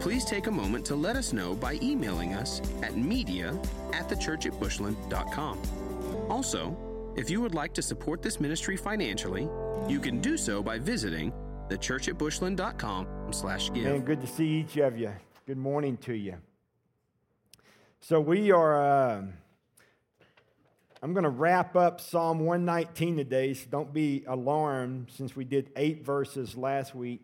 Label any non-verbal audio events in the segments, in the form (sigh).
Please take a moment to let us know by emailing us at media at thechurchatbushland.com. Also, if you would like to support this ministry financially, you can do so by visiting thechurchatbushland.com slash give. Man, good to see each of you. Good morning to you. So we are, uh, I'm going to wrap up Psalm 119 today, so don't be alarmed since we did eight verses last week.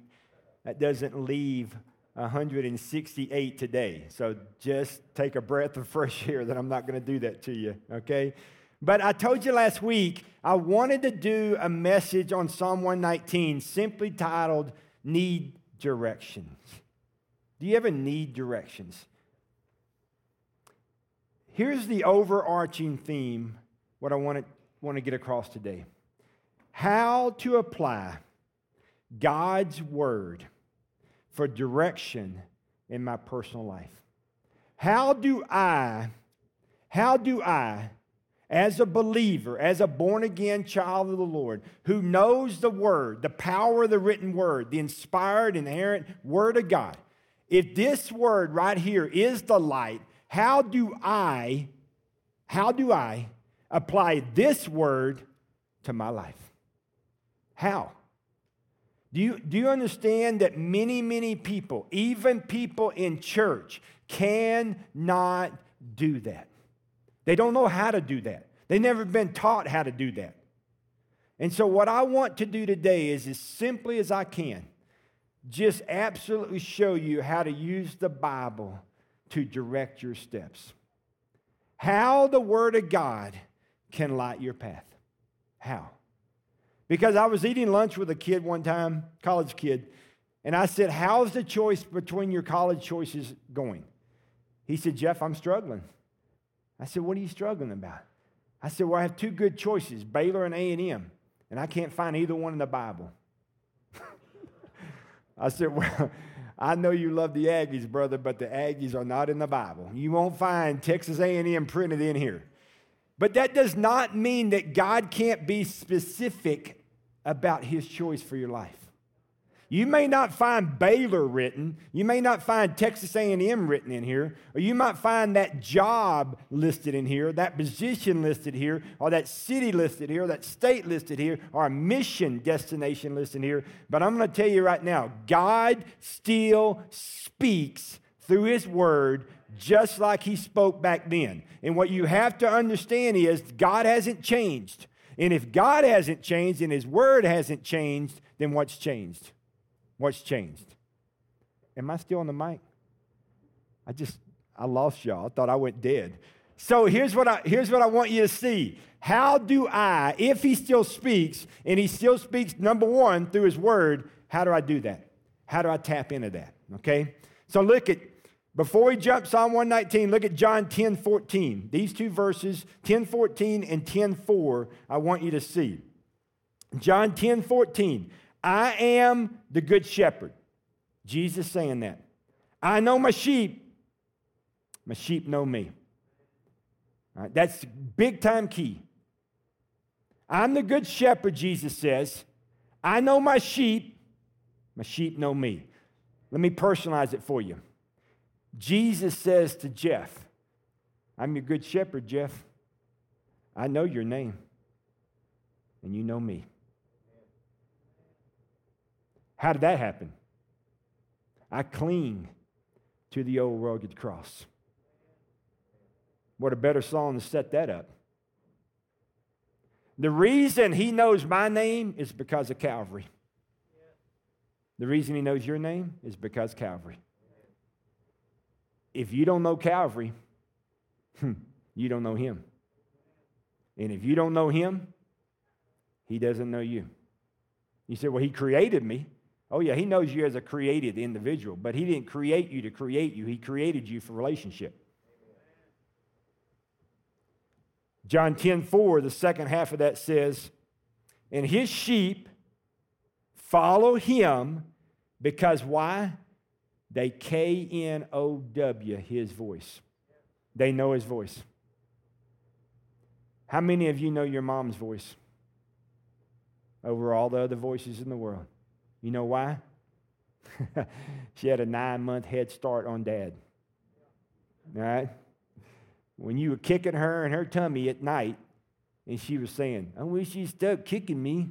That doesn't leave 168 today. So just take a breath of fresh air that I'm not going to do that to you, okay? But I told you last week I wanted to do a message on Psalm 119 simply titled Need Directions. Do you ever need directions? Here's the overarching theme, what I want to, want to get across today how to apply God's Word for direction in my personal life. How do I, how do I, as a believer, as a born again child of the Lord, who knows the Word, the power of the written Word, the inspired, inerrant Word of God, if this Word right here is the light, how do I, how do I apply this Word to my life? How? Do you, do you understand that many, many people, even people in church, cannot do that? They don't know how to do that. They've never been taught how to do that. And so, what I want to do today is as simply as I can, just absolutely show you how to use the Bible to direct your steps. How the Word of God can light your path. How? Because I was eating lunch with a kid one time, college kid, and I said, How's the choice between your college choices going? He said, Jeff, I'm struggling. I said, What are you struggling about? I said, Well, I have two good choices, Baylor and A&M, and I can't find either one in the Bible. (laughs) I said, Well, I know you love the Aggies, brother, but the Aggies are not in the Bible. You won't find Texas A&M printed in here. But that does not mean that God can't be specific about his choice for your life. You may not find Baylor written, you may not find Texas A&M written in here, or you might find that job listed in here, that position listed here, or that city listed here, that state listed here, or a mission destination listed here. But I'm going to tell you right now, God still speaks through his word just like he spoke back then. And what you have to understand is God hasn't changed. And if God hasn't changed and his word hasn't changed, then what's changed? What's changed? Am I still on the mic? I just, I lost y'all. I thought I went dead. So here's what I here's what I want you to see. How do I, if he still speaks, and he still speaks, number one, through his word, how do I do that? How do I tap into that? Okay? So look at, before we jump Psalm 119, look at John 10 14. These two verses, 10 14 and 10 4, I want you to see. John 10 14. I am the good shepherd. Jesus saying that. I know my sheep. My sheep know me. That's big time key. I'm the good shepherd, Jesus says. I know my sheep. My sheep know me. Let me personalize it for you. Jesus says to Jeff, I'm your good shepherd, Jeff. I know your name, and you know me. How did that happen? I cling to the old rugged cross. What a better song to set that up. The reason he knows my name is because of Calvary. The reason he knows your name is because Calvary. If you don't know Calvary, hmm, you don't know him. And if you don't know him, he doesn't know you. You say, Well, he created me. Oh, yeah, he knows you as a created individual, but he didn't create you to create you. He created you for relationship. John 10 4, the second half of that says, And his sheep follow him because why? They K N O W, his voice. They know his voice. How many of you know your mom's voice over all the other voices in the world? You know why? (laughs) she had a nine month head start on dad. All right? When you were kicking her in her tummy at night, and she was saying, I wish you'd stop kicking me.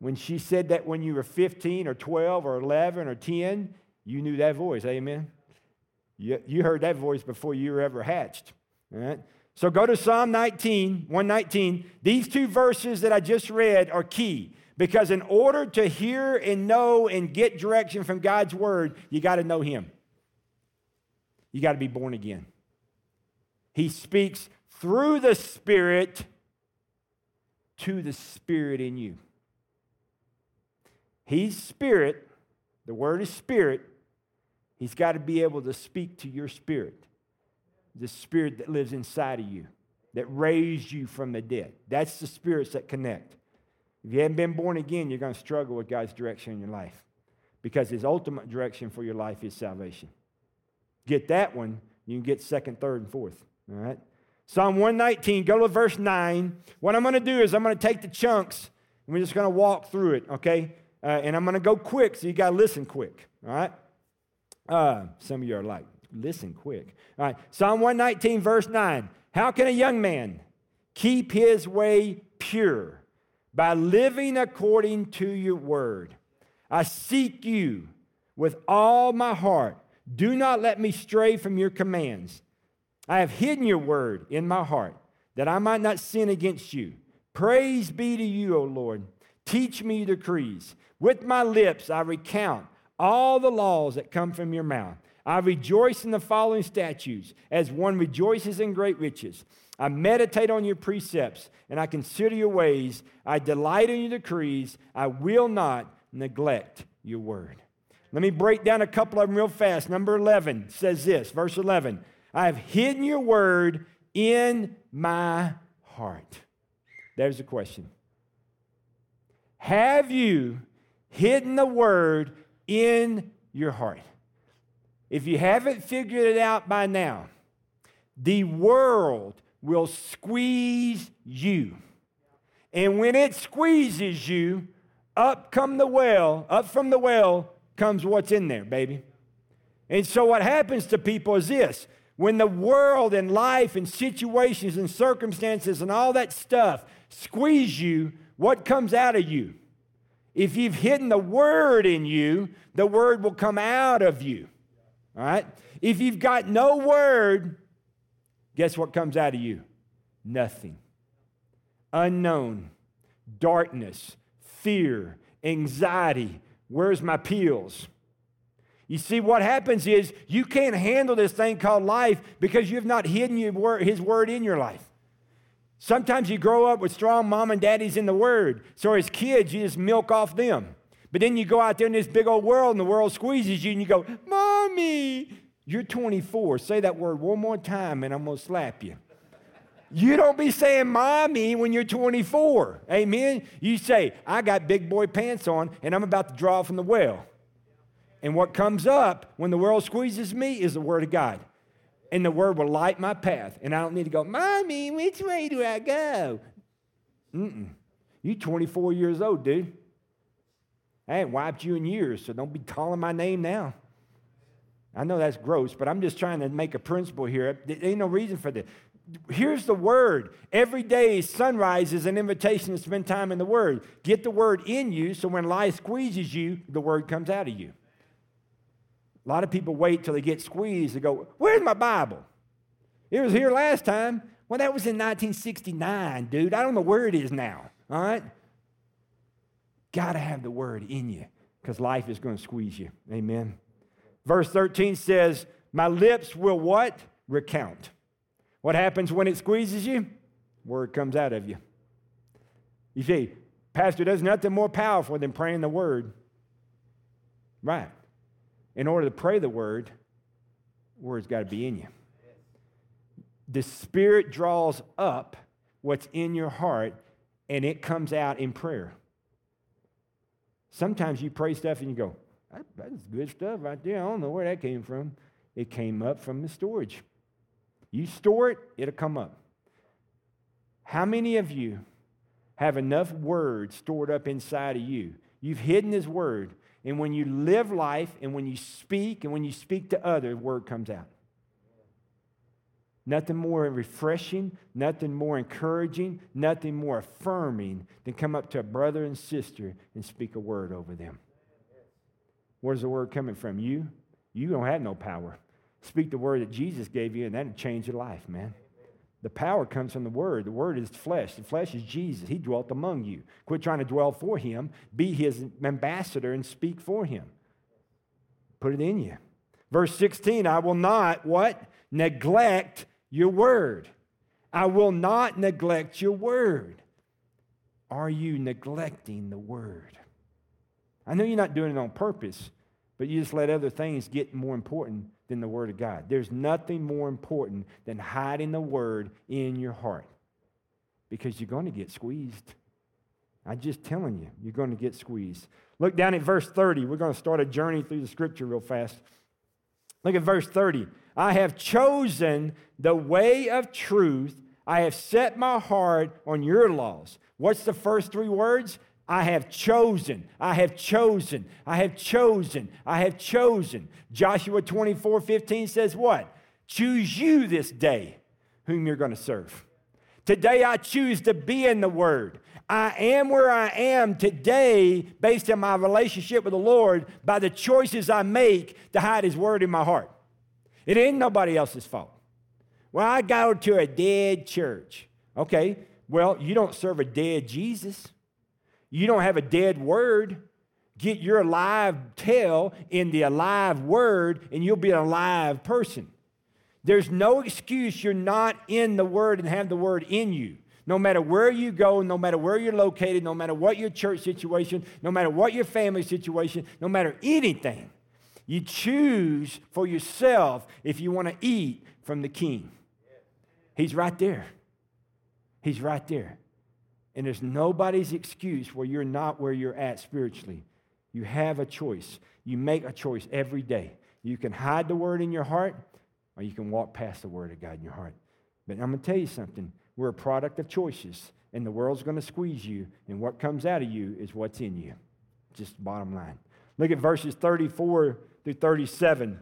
When she said that when you were 15 or 12 or 11 or 10, you knew that voice. Amen. You, you heard that voice before you were ever hatched. All right? So go to Psalm 19, 119. These two verses that I just read are key because in order to hear and know and get direction from God's word, you got to know Him. You got to be born again. He speaks through the Spirit to the Spirit in you. He's Spirit, the word is Spirit. He's got to be able to speak to your spirit the spirit that lives inside of you, that raised you from the dead. That's the spirits that connect. If you haven't been born again, you're going to struggle with God's direction in your life because his ultimate direction for your life is salvation. Get that one, you can get second, third, and fourth. All right? Psalm 119, go to verse 9. What I'm going to do is I'm going to take the chunks and we're just going to walk through it, okay? Uh, and I'm going to go quick, so you got to listen quick, all right? Uh, some of you are like, listen quick. All right, Psalm 119, verse 9. How can a young man keep his way pure? By living according to your word. I seek you with all my heart. Do not let me stray from your commands. I have hidden your word in my heart that I might not sin against you. Praise be to you, O Lord. Teach me your decrees. With my lips I recount all the laws that come from your mouth. I rejoice in the following statutes, as one rejoices in great riches. I meditate on your precepts, and I consider your ways. I delight in your decrees. I will not neglect your word. Let me break down a couple of them real fast. Number 11 says this, verse 11 I have hidden your word in my heart. There's a question. Have you hidden the word in your heart? If you haven't figured it out by now, the world will squeeze you. And when it squeezes you, up come the well, up from the well comes what's in there, baby. And so what happens to people is this when the world and life and situations and circumstances and all that stuff squeeze you, what comes out of you? If you've hidden the word in you, the word will come out of you. All right? If you've got no word, guess what comes out of you? Nothing. Unknown, darkness, fear, anxiety. Where's my pills? You see, what happens is you can't handle this thing called life because you have not hidden His word in your life. Sometimes you grow up with strong mom and daddies in the word. So as kids, you just milk off them. But then you go out there in this big old world and the world squeezes you and you go, Mommy, you're 24. Say that word one more time and I'm going to slap you. You don't be saying mommy when you're 24. Amen. You say, I got big boy pants on and I'm about to draw from the well. And what comes up when the world squeezes me is the word of God. And the word will light my path. And I don't need to go, Mommy, which way do I go? Mm-mm. You 24 years old, dude. I ain't wiped you in years, so don't be calling my name now. I know that's gross, but I'm just trying to make a principle here. There ain't no reason for this. Here's the word. Every day, sunrise is an invitation to spend time in the word. Get the word in you so when life squeezes you, the word comes out of you. A lot of people wait till they get squeezed to go, Where's my Bible? It was here last time. Well, that was in 1969, dude. I don't know where it is now. All right? Got to have the word in you because life is going to squeeze you. Amen. Verse 13 says, My lips will what? Recount. What happens when it squeezes you? Word comes out of you. You see, Pastor, there's nothing more powerful than praying the word. Right. In order to pray the word, word's got to be in you. the Spirit draws up what's in your heart and it comes out in prayer. Sometimes you pray stuff and you go, that, that's good stuff right there. I don't know where that came from. It came up from the storage. You store it, it'll come up. How many of you have enough word stored up inside of you? You've hidden His word, and when you live life and when you speak and when you speak to others, word comes out. Nothing more refreshing, nothing more encouraging, nothing more affirming than come up to a brother and sister and speak a word over them. Where's the word coming from? You? You don't have no power. Speak the word that Jesus gave you, and that'll change your life, man. The power comes from the Word. The Word is flesh. The flesh is Jesus. He dwelt among you. Quit trying to dwell for Him. Be His ambassador and speak for Him. Put it in you. Verse 16 I will not, what? Neglect your Word. I will not neglect your Word. Are you neglecting the Word? I know you're not doing it on purpose, but you just let other things get more important than the Word of God. There's nothing more important than hiding the Word in your heart because you're going to get squeezed. I'm just telling you, you're going to get squeezed. Look down at verse 30. We're going to start a journey through the scripture real fast. Look at verse 30. I have chosen the way of truth. I have set my heart on your laws. What's the first three words? I have chosen, I have chosen, I have chosen, I have chosen. Joshua 24 15 says, What? Choose you this day whom you're going to serve. Today I choose to be in the Word. I am where I am today based on my relationship with the Lord by the choices I make to hide His Word in my heart. It ain't nobody else's fault. Well, I go to a dead church. Okay, well, you don't serve a dead Jesus. You don't have a dead word. Get your alive tail in the alive word, and you'll be an alive person. There's no excuse you're not in the word and have the word in you. No matter where you go, no matter where you're located, no matter what your church situation, no matter what your family situation, no matter anything, you choose for yourself if you want to eat from the king. He's right there. He's right there. And there's nobody's excuse where you're not where you're at spiritually. You have a choice. You make a choice every day. You can hide the word in your heart, or you can walk past the word of God in your heart. But I'm going to tell you something. We're a product of choices, and the world's going to squeeze you, and what comes out of you is what's in you. Just bottom line. Look at verses 34 through 37.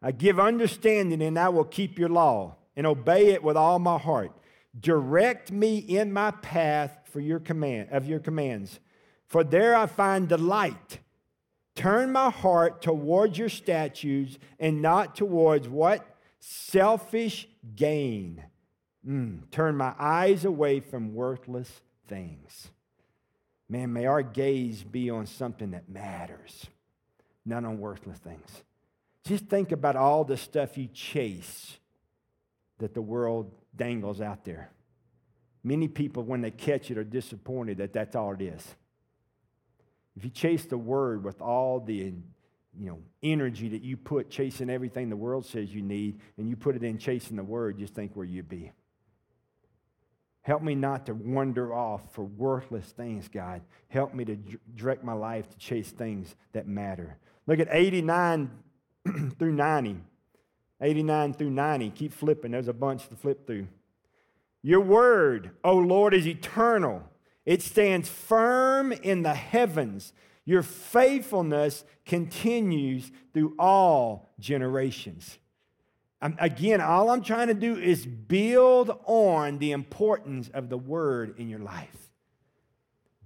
I give understanding, and I will keep your law and obey it with all my heart. Direct me in my path for your command of your commands, for there I find delight. Turn my heart towards your statutes and not towards what? Selfish gain. Mm, turn my eyes away from worthless things. Man, may our gaze be on something that matters, not on worthless things. Just think about all the stuff you chase that the world dangles out there. Many people, when they catch it, are disappointed that that's all it is. If you chase the word with all the you know, energy that you put chasing everything the world says you need, and you put it in chasing the word, just think where you'd be. Help me not to wander off for worthless things, God. Help me to direct my life to chase things that matter. Look at 89 (clears throat) through 90. 89 through 90. Keep flipping. There's a bunch to flip through. Your word, O Lord, is eternal. It stands firm in the heavens. Your faithfulness continues through all generations. again, all I'm trying to do is build on the importance of the word in your life.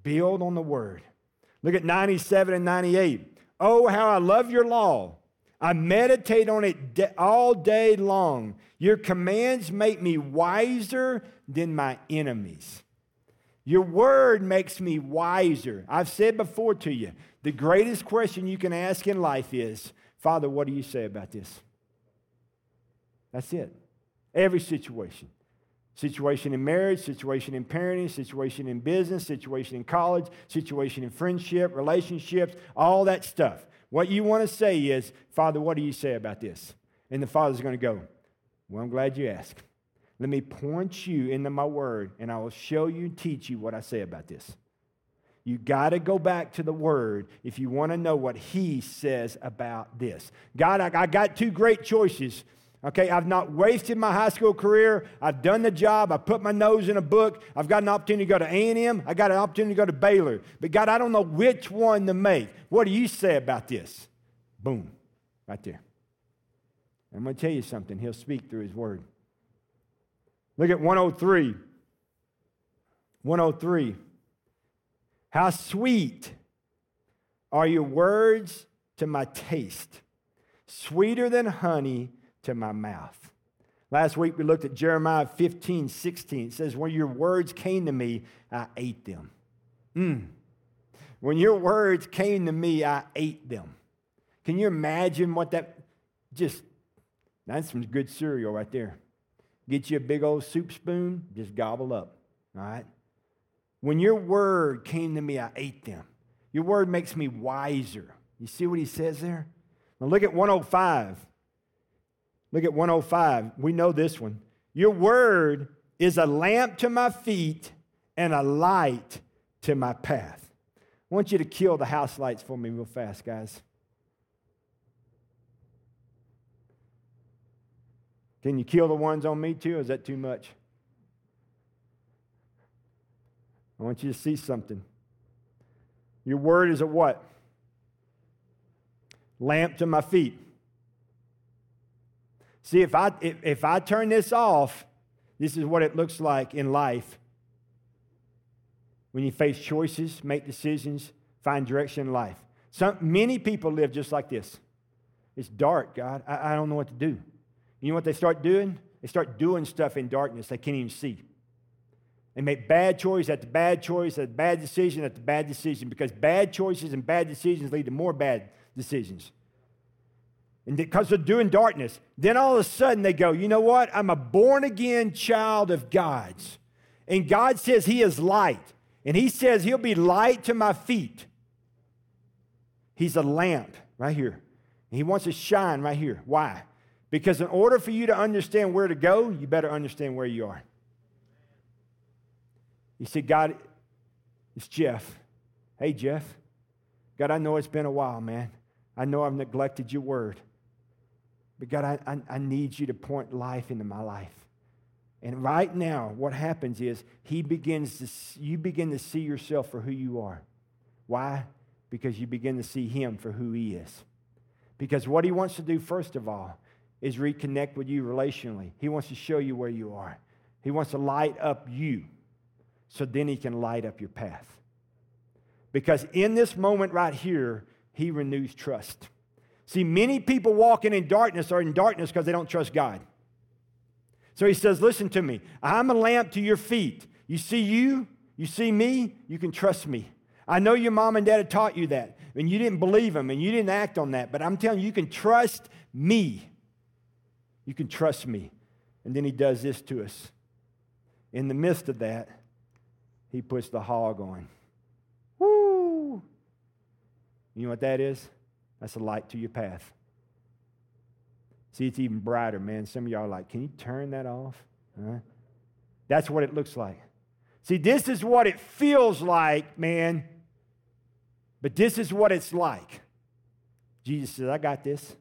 Build on the word. Look at 97 and 98. Oh, how I love your law. I meditate on it all day long. Your commands make me wiser than my enemies. Your word makes me wiser. I've said before to you the greatest question you can ask in life is Father, what do you say about this? That's it. Every situation. Situation in marriage, situation in parenting, situation in business, situation in college, situation in friendship, relationships, all that stuff. What you want to say is, Father, what do you say about this? And the Father's going to go, Well, I'm glad you asked. Let me point you into my word, and I will show you teach you what I say about this. You got to go back to the word if you want to know what he says about this. God, I, I got two great choices. Okay, I've not wasted my high school career. I've done the job. I put my nose in a book. I've got an opportunity to go to A&M. I got an opportunity to go to Baylor. But God, I don't know which one to make. What do you say about this? Boom, right there. I'm going to tell you something. He'll speak through his word. Look at 103. 103. How sweet are your words to my taste, sweeter than honey to my mouth. Last week we looked at Jeremiah 15, 16. It says, When your words came to me, I ate them. Mm. When your words came to me, I ate them. Can you imagine what that just, that's some good cereal right there. Get you a big old soup spoon, just gobble up, all right? When your word came to me, I ate them. Your word makes me wiser. You see what he says there? Now look at 105. Look at 105. We know this one. Your word is a lamp to my feet and a light to my path. I want you to kill the house lights for me real fast, guys. Can you kill the ones on me too? is that too much? I want you to see something. Your word is a what? Lamp to my feet. See, if I, if, if I turn this off, this is what it looks like in life. When you face choices, make decisions, find direction in life. Some, many people live just like this. It's dark, God. I, I don't know what to do. You know what they start doing? They start doing stuff in darkness they can't even see. They make bad choice after bad choice after bad decision after bad decision because bad choices and bad decisions lead to more bad decisions. And because they're doing darkness, then all of a sudden they go, you know what? I'm a born again child of God's. And God says He is light. And He says He'll be light to my feet. He's a lamp right here. And He wants to shine right here. Why? Because in order for you to understand where to go, you better understand where you are. You see, God, it's Jeff. Hey, Jeff. God, I know it's been a while, man. I know I've neglected your word. But God, I, I, I need you to point life into my life. And right now, what happens is he begins to, you begin to see yourself for who you are. Why? Because you begin to see him for who he is. Because what he wants to do, first of all, is reconnect with you relationally. He wants to show you where you are. He wants to light up you so then he can light up your path. Because in this moment right here, he renews trust. See, many people walking in darkness are in darkness because they don't trust God. So he says, Listen to me. I'm a lamp to your feet. You see you, you see me, you can trust me. I know your mom and dad had taught you that, and you didn't believe them, and you didn't act on that, but I'm telling you, you can trust me. You can trust me. And then he does this to us. In the midst of that, he puts the hog on. Woo! You know what that is? That's a light to your path. See, it's even brighter, man. Some of y'all are like, can you turn that off? Huh? That's what it looks like. See, this is what it feels like, man. But this is what it's like. Jesus says, I got this.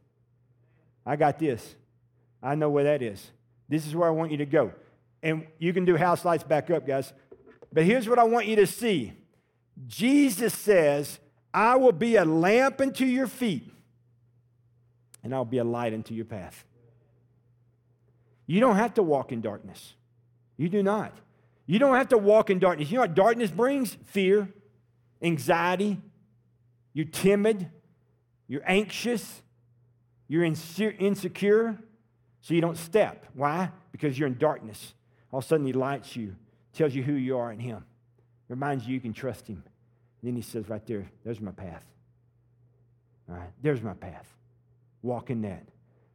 I got this. I know where that is. This is where I want you to go. And you can do house lights back up, guys. But here's what I want you to see Jesus says, I will be a lamp unto your feet, and I'll be a light unto your path. You don't have to walk in darkness. You do not. You don't have to walk in darkness. You know what darkness brings? Fear, anxiety. You're timid. You're anxious. You're insecure. So you don't step. Why? Because you're in darkness. All of a sudden, He lights you, tells you who you are in Him, reminds you you can trust Him. Then He says, right there, there's my path. All right, there's my path. Walk in that.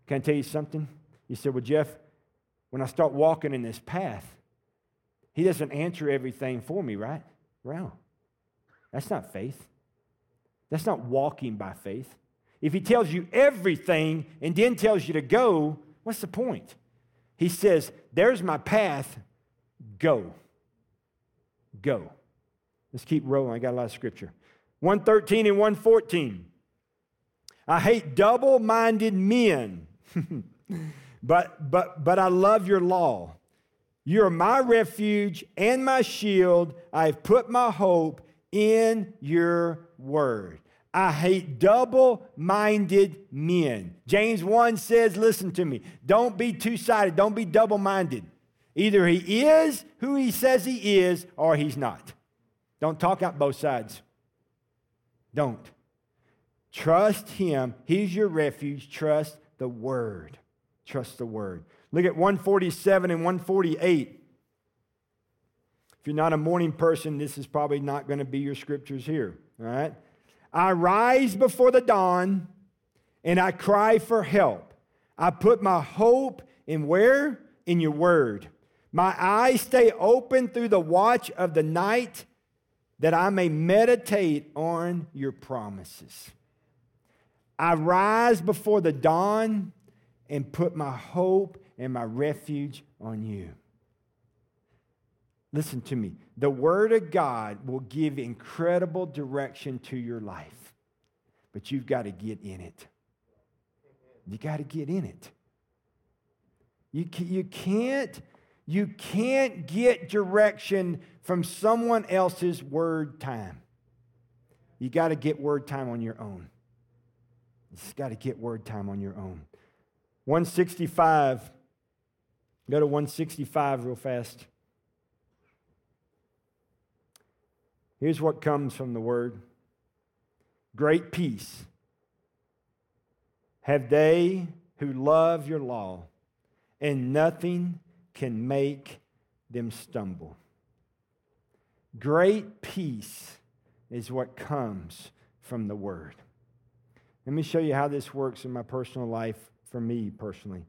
Can I tell you something? You said, well, Jeff, when I start walking in this path, He doesn't answer everything for me, right? Well, that's not faith. That's not walking by faith. If He tells you everything and then tells you to go, What's the point? He says, There's my path, go. Go. Let's keep rolling. I got a lot of scripture. 113 and 114. I hate double minded men, (laughs) but, but, but I love your law. You are my refuge and my shield. I have put my hope in your word. I hate double minded men. James 1 says, Listen to me, don't be two sided, don't be double minded. Either he is who he says he is or he's not. Don't talk out both sides. Don't. Trust him. He's your refuge. Trust the word. Trust the word. Look at 147 and 148. If you're not a morning person, this is probably not going to be your scriptures here. All right? I rise before the dawn and I cry for help. I put my hope in where? In your word. My eyes stay open through the watch of the night that I may meditate on your promises. I rise before the dawn and put my hope and my refuge on you. Listen to me. The Word of God will give incredible direction to your life, but you've got to get in it. You got to get in it. You, you can't you can't get direction from someone else's word time. You got to get word time on your own. You just got to get word time on your own. 165. Go to 165 real fast. Here's what comes from the word Great peace have they who love your law, and nothing can make them stumble. Great peace is what comes from the Word. Let me show you how this works in my personal life for me personally.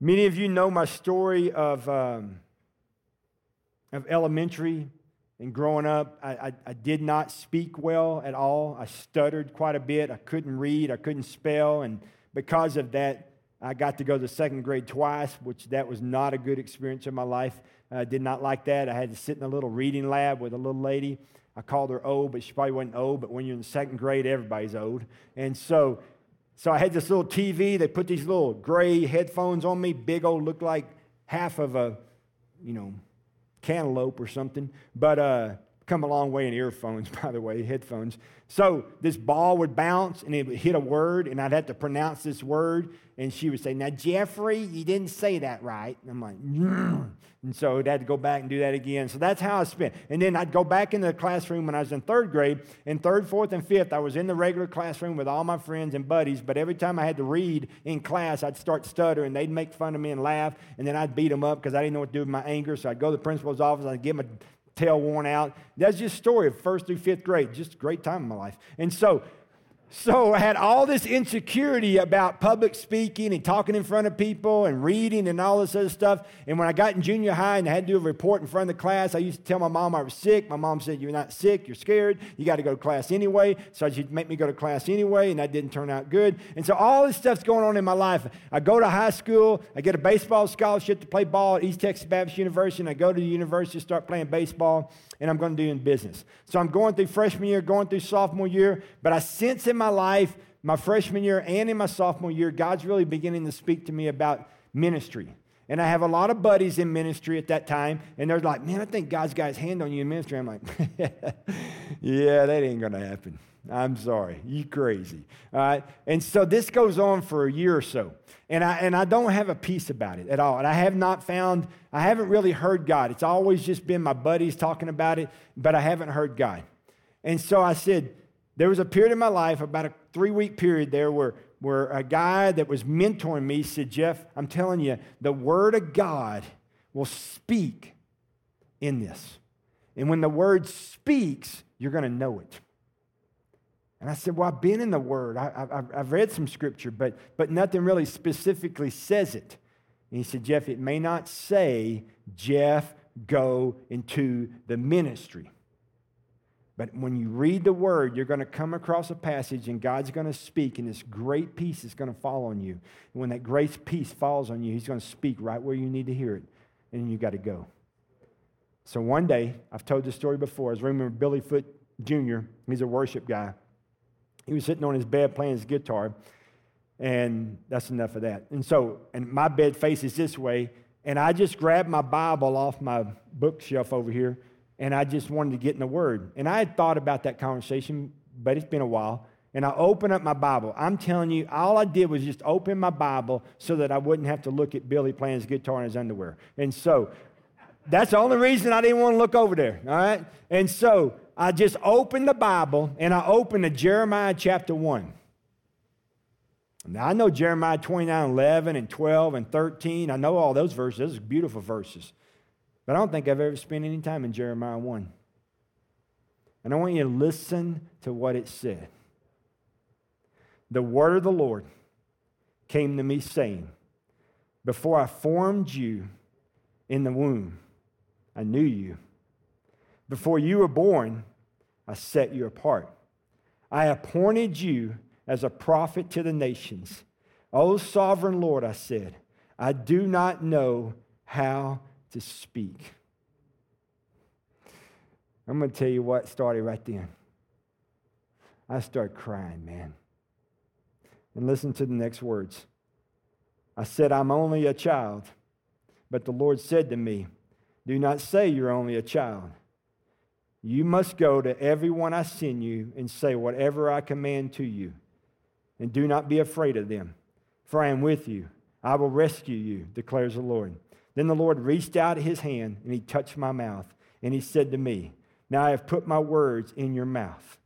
Many of you know my story of, um, of elementary and growing up. I, I, I did not speak well at all. I stuttered quite a bit. I couldn't read, I couldn't spell, and because of that, I got to go to second grade twice, which that was not a good experience in my life. I did not like that. I had to sit in a little reading lab with a little lady. I called her old, but she probably wasn't old. But when you're in second grade, everybody's old. And so, so I had this little TV. They put these little gray headphones on me, big old, looked like half of a, you know, cantaloupe or something. But uh, come a long way in earphones, (laughs) by the way, headphones. So this ball would bounce and it would hit a word, and I'd have to pronounce this word. And she would say, Now, Jeffrey, you didn't say that right. And I'm like, mm. And so I'd have to go back and do that again. So that's how I spent. And then I'd go back into the classroom when I was in third grade. In third, fourth, and fifth, I was in the regular classroom with all my friends and buddies. But every time I had to read in class, I'd start stuttering. They'd make fun of me and laugh. And then I'd beat them up because I didn't know what to do with my anger. So I'd go to the principal's office. I'd give them a tail worn out. That's just story of first through fifth grade. Just a great time in my life. And so so I had all this insecurity about public speaking and talking in front of people and reading and all this other stuff. And when I got in junior high and I had to do a report in front of the class, I used to tell my mom I was sick. My mom said, You're not sick, you're scared. You got to go to class anyway. So she'd make me go to class anyway, and that didn't turn out good. And so all this stuff's going on in my life. I go to high school, I get a baseball scholarship to play ball at East Texas Baptist University, and I go to the university to start playing baseball and I'm going to do in business. So I'm going through freshman year, going through sophomore year, but I sense in my life, my freshman year and in my sophomore year, God's really beginning to speak to me about ministry. And I have a lot of buddies in ministry at that time, and they're like, man, I think God's got his hand on you in ministry. I'm like, (laughs) yeah, that ain't going to happen. I'm sorry. You crazy. All right. And so this goes on for a year or so. And I, and I don't have a peace about it at all. And I have not found, I haven't really heard God. It's always just been my buddies talking about it, but I haven't heard God. And so I said, there was a period in my life, about a three week period there, where, where a guy that was mentoring me said, Jeff, I'm telling you, the Word of God will speak in this. And when the Word speaks, you're going to know it. And I said, Well, I've been in the Word. I, have read some scripture, but, but nothing really specifically says it. And he said, Jeff, it may not say, Jeff, go into the ministry. But when you read the word, you're going to come across a passage and God's going to speak, and this great peace is going to fall on you. And when that great peace falls on you, He's going to speak right where you need to hear it, and you got to go. So one day, I've told this story before. I remember Billy Foote Jr., he's a worship guy. He was sitting on his bed playing his guitar, and that's enough of that. And so, and my bed faces this way, and I just grabbed my Bible off my bookshelf over here and I just wanted to get in the Word. And I had thought about that conversation, but it's been a while. And I opened up my Bible. I'm telling you, all I did was just open my Bible so that I wouldn't have to look at Billy playing his guitar in his underwear. And so that's the only reason I didn't want to look over there, all right? And so I just opened the Bible and I opened to Jeremiah chapter 1. Now I know Jeremiah 29, 11 and 12 and 13. I know all those verses. Those are beautiful verses. But I don't think I've ever spent any time in Jeremiah 1. And I want you to listen to what it said. The word of the Lord came to me saying, Before I formed you in the womb, I knew you. Before you were born, I set you apart. I appointed you as a prophet to the nations. O sovereign Lord, I said, I do not know how to speak. I'm going to tell you what started right then. I started crying, man. And listen to the next words. I said, I'm only a child. But the Lord said to me, Do not say you're only a child. You must go to everyone I send you and say whatever I command to you. And do not be afraid of them, for I am with you. I will rescue you, declares the Lord. Then the Lord reached out his hand and he touched my mouth. And he said to me, Now I have put my words in your mouth.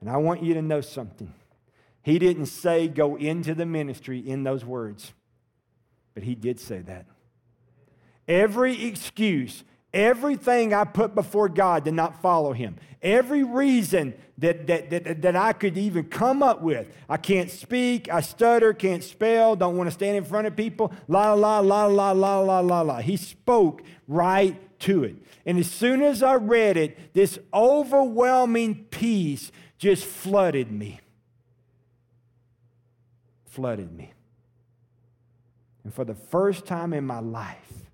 And I want you to know something. He didn't say go into the ministry in those words, but he did say that. Every excuse Everything I put before God did not follow him. Every reason that, that, that, that I could even come up with. I can't speak, I stutter, can't spell, don't want to stand in front of people. La, la, la, la, la, la, la, la. He spoke right to it. And as soon as I read it, this overwhelming peace just flooded me. Flooded me. And for the first time in my life,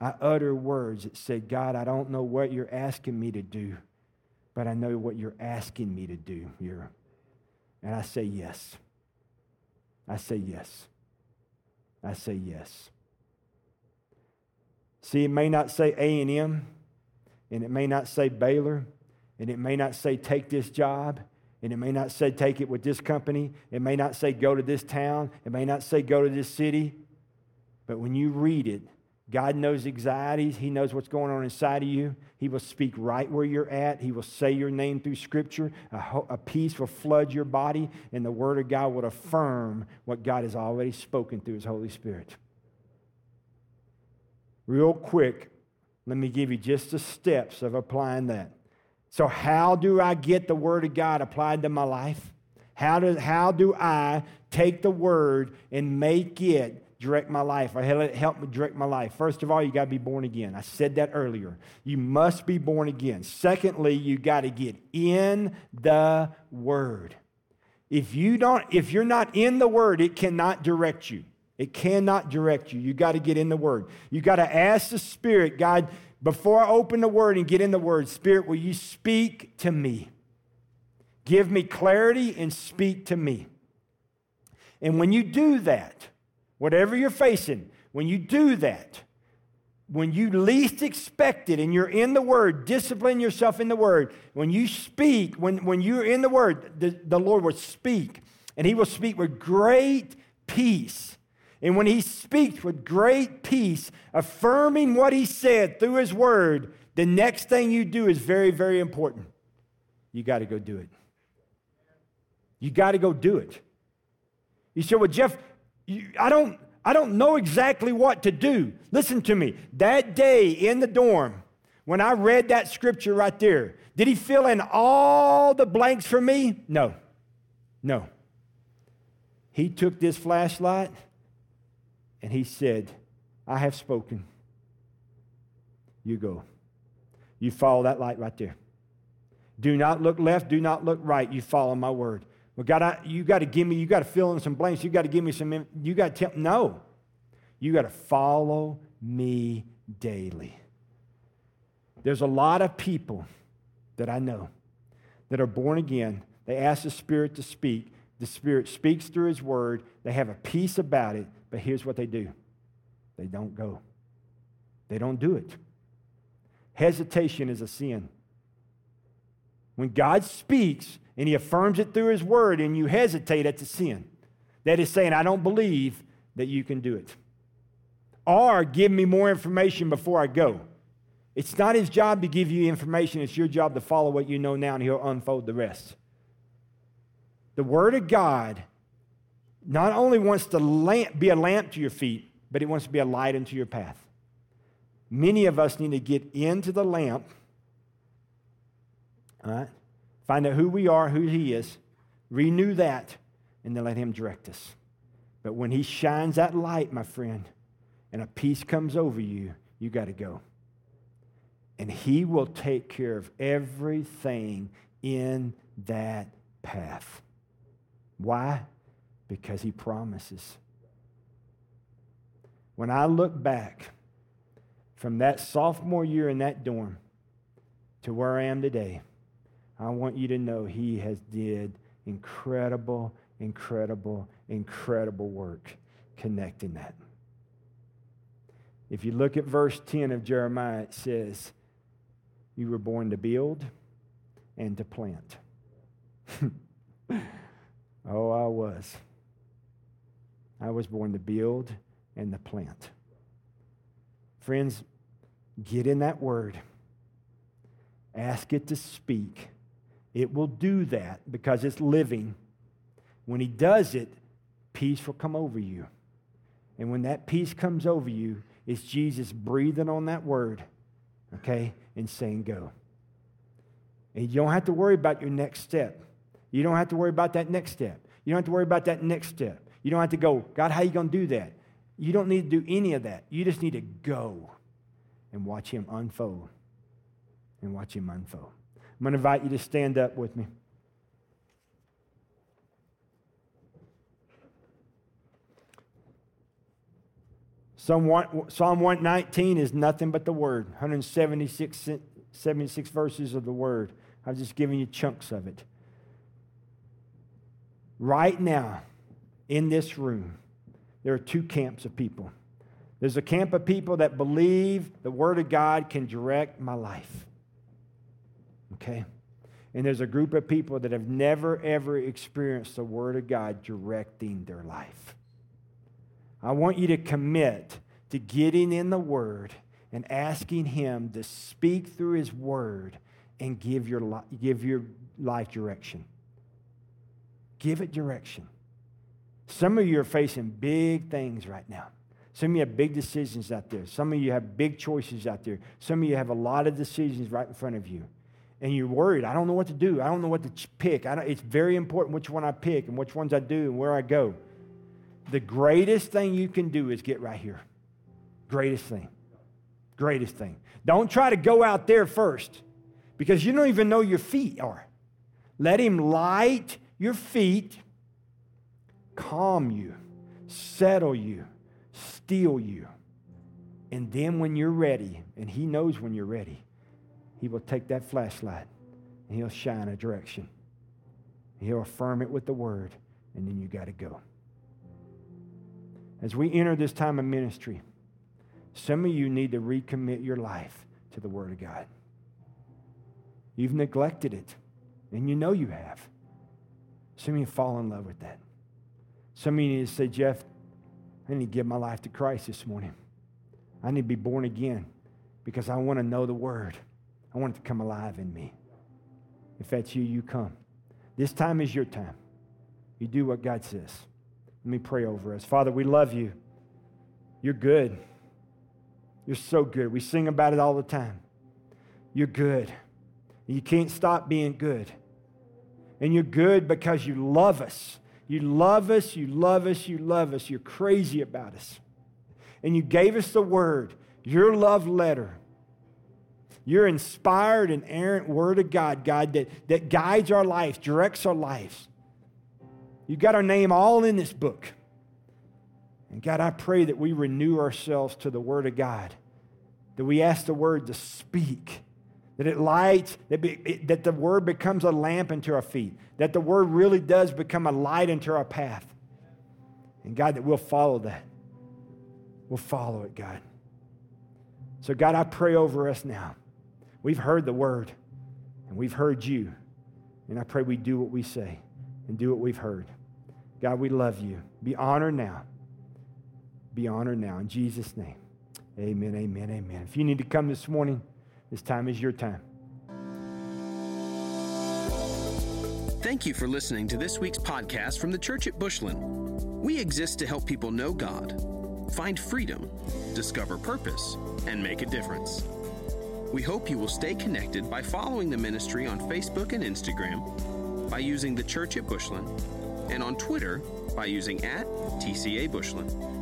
I utter words that say, God, I don't know what you're asking me to do, but I know what you're asking me to do here. And I say yes. I say yes. I say yes. See, it may not say A&M, and it may not say Baylor, and it may not say take this job, and it may not say take it with this company. It may not say go to this town. It may not say go to this city. But when you read it, God knows anxieties. He knows what's going on inside of you. He will speak right where you're at. He will say your name through Scripture. A, ho- a, peace will flood your body, and the Word of God will affirm what God has already spoken through His Holy Spirit. Real quick, let me give you just the steps of applying that. So, how do I get the Word of God applied to my life? How do, how do I take the Word and make it direct my life or help me direct my life. First of all, you got to be born again. I said that earlier. You must be born again. Secondly, you got to get in the word. If you don't if you're not in the word, it cannot direct you. It cannot direct you. You got to get in the word. You got to ask the spirit, God, before I open the word and get in the word, spirit, will you speak to me? Give me clarity and speak to me. And when you do that, Whatever you're facing, when you do that, when you least expect it and you're in the Word, discipline yourself in the Word. When you speak, when, when you're in the Word, the, the Lord will speak, and He will speak with great peace. And when He speaks with great peace, affirming what He said through His Word, the next thing you do is very, very important. You got to go do it. You got to go do it. You say, well, Jeff, I don't, I don't know exactly what to do. Listen to me. That day in the dorm, when I read that scripture right there, did he fill in all the blanks for me? No. No. He took this flashlight and he said, I have spoken. You go. You follow that light right there. Do not look left, do not look right. You follow my word. Well, God, I, you got to give me, you got to fill in some blanks. You got to give me some, you got to tell, no. You got to follow me daily. There's a lot of people that I know that are born again. They ask the Spirit to speak. The Spirit speaks through His Word. They have a peace about it, but here's what they do they don't go, they don't do it. Hesitation is a sin. When God speaks and He affirms it through His Word and you hesitate, at the sin. That is saying, I don't believe that you can do it. Or give me more information before I go. It's not His job to give you information, it's your job to follow what you know now and He'll unfold the rest. The Word of God not only wants to lamp, be a lamp to your feet, but it wants to be a light into your path. Many of us need to get into the lamp, all right? Find out who we are, who He is, renew that, and then let Him direct us. But when He shines that light, my friend, and a peace comes over you, you got to go. And He will take care of everything in that path. Why? Because He promises. When I look back from that sophomore year in that dorm to where I am today, I want you to know He has did incredible, incredible, incredible work connecting that. If you look at verse 10 of Jeremiah, it says, You were born to build and to plant. (laughs) oh, I was. I was born to build and to plant. Friends, get in that word. Ask it to speak. It will do that because it's living. When He does it, peace will come over you. And when that peace comes over you, it's Jesus breathing on that word, okay, and saying, Go. And you don't have to worry about your next step. You don't have to worry about that next step. You don't have to worry about that next step. You don't have to go, God, how you going to do that? You don't need to do any of that. You just need to go and watch Him unfold. And watch Him unfold. I'm going to invite you to stand up with me. Psalm 119 is nothing but the Word, 176 76 verses of the Word. I've just given you chunks of it. Right now, in this room, there are two camps of people. There's a camp of people that believe the Word of God can direct my life. Okay? And there's a group of people that have never, ever experienced the Word of God directing their life. I want you to commit to getting in the Word and asking Him to speak through His Word and give your, give your life direction. Give it direction. Some of you are facing big things right now. Some of you have big decisions out there. Some of you have big choices out there. Some of you have a lot of decisions right in front of you. And you're worried. I don't know what to do. I don't know what to pick. it's very important which one I pick and which ones I do and where I go. The greatest thing you can do is get right here. Greatest thing. Greatest thing. Don't try to go out there first because you don't even know your feet are. Let Him light your feet calm you, settle you, steal you. And then when you're ready, and He knows when you're ready, He will take that flashlight and He'll shine a direction. He'll affirm it with the word, and then you got to go. As we enter this time of ministry, some of you need to recommit your life to the Word of God. You've neglected it, and you know you have. Some of you fall in love with that. Some of you need to say, Jeff, I need to give my life to Christ this morning. I need to be born again because I want to know the Word. I want it to come alive in me. If that's you, you come. This time is your time. You do what God says. Let me pray over us. Father, we love you. You're good. You're so good. We sing about it all the time. You're good. You can't stop being good. And you're good because you love us. You love us, you love us, you love us. You're crazy about us. And you gave us the word, your love letter, your inspired inerrant word of God, God, that, that guides our life, directs our lives. You've got our name all in this book. And God, I pray that we renew ourselves to the word of God, that we ask the word to speak, that it lights, that, be, it, that the word becomes a lamp into our feet, that the word really does become a light into our path. And God, that we'll follow that. We'll follow it, God. So, God, I pray over us now. We've heard the word and we've heard you. And I pray we do what we say and do what we've heard. God, we love you. Be honored now. Be honored now. In Jesus' name. Amen, amen, amen. If you need to come this morning, this time is your time. Thank you for listening to this week's podcast from the Church at Bushland. We exist to help people know God, find freedom, discover purpose, and make a difference. We hope you will stay connected by following the ministry on Facebook and Instagram, by using the Church at Bushland, and on Twitter by using at TCA Bushland.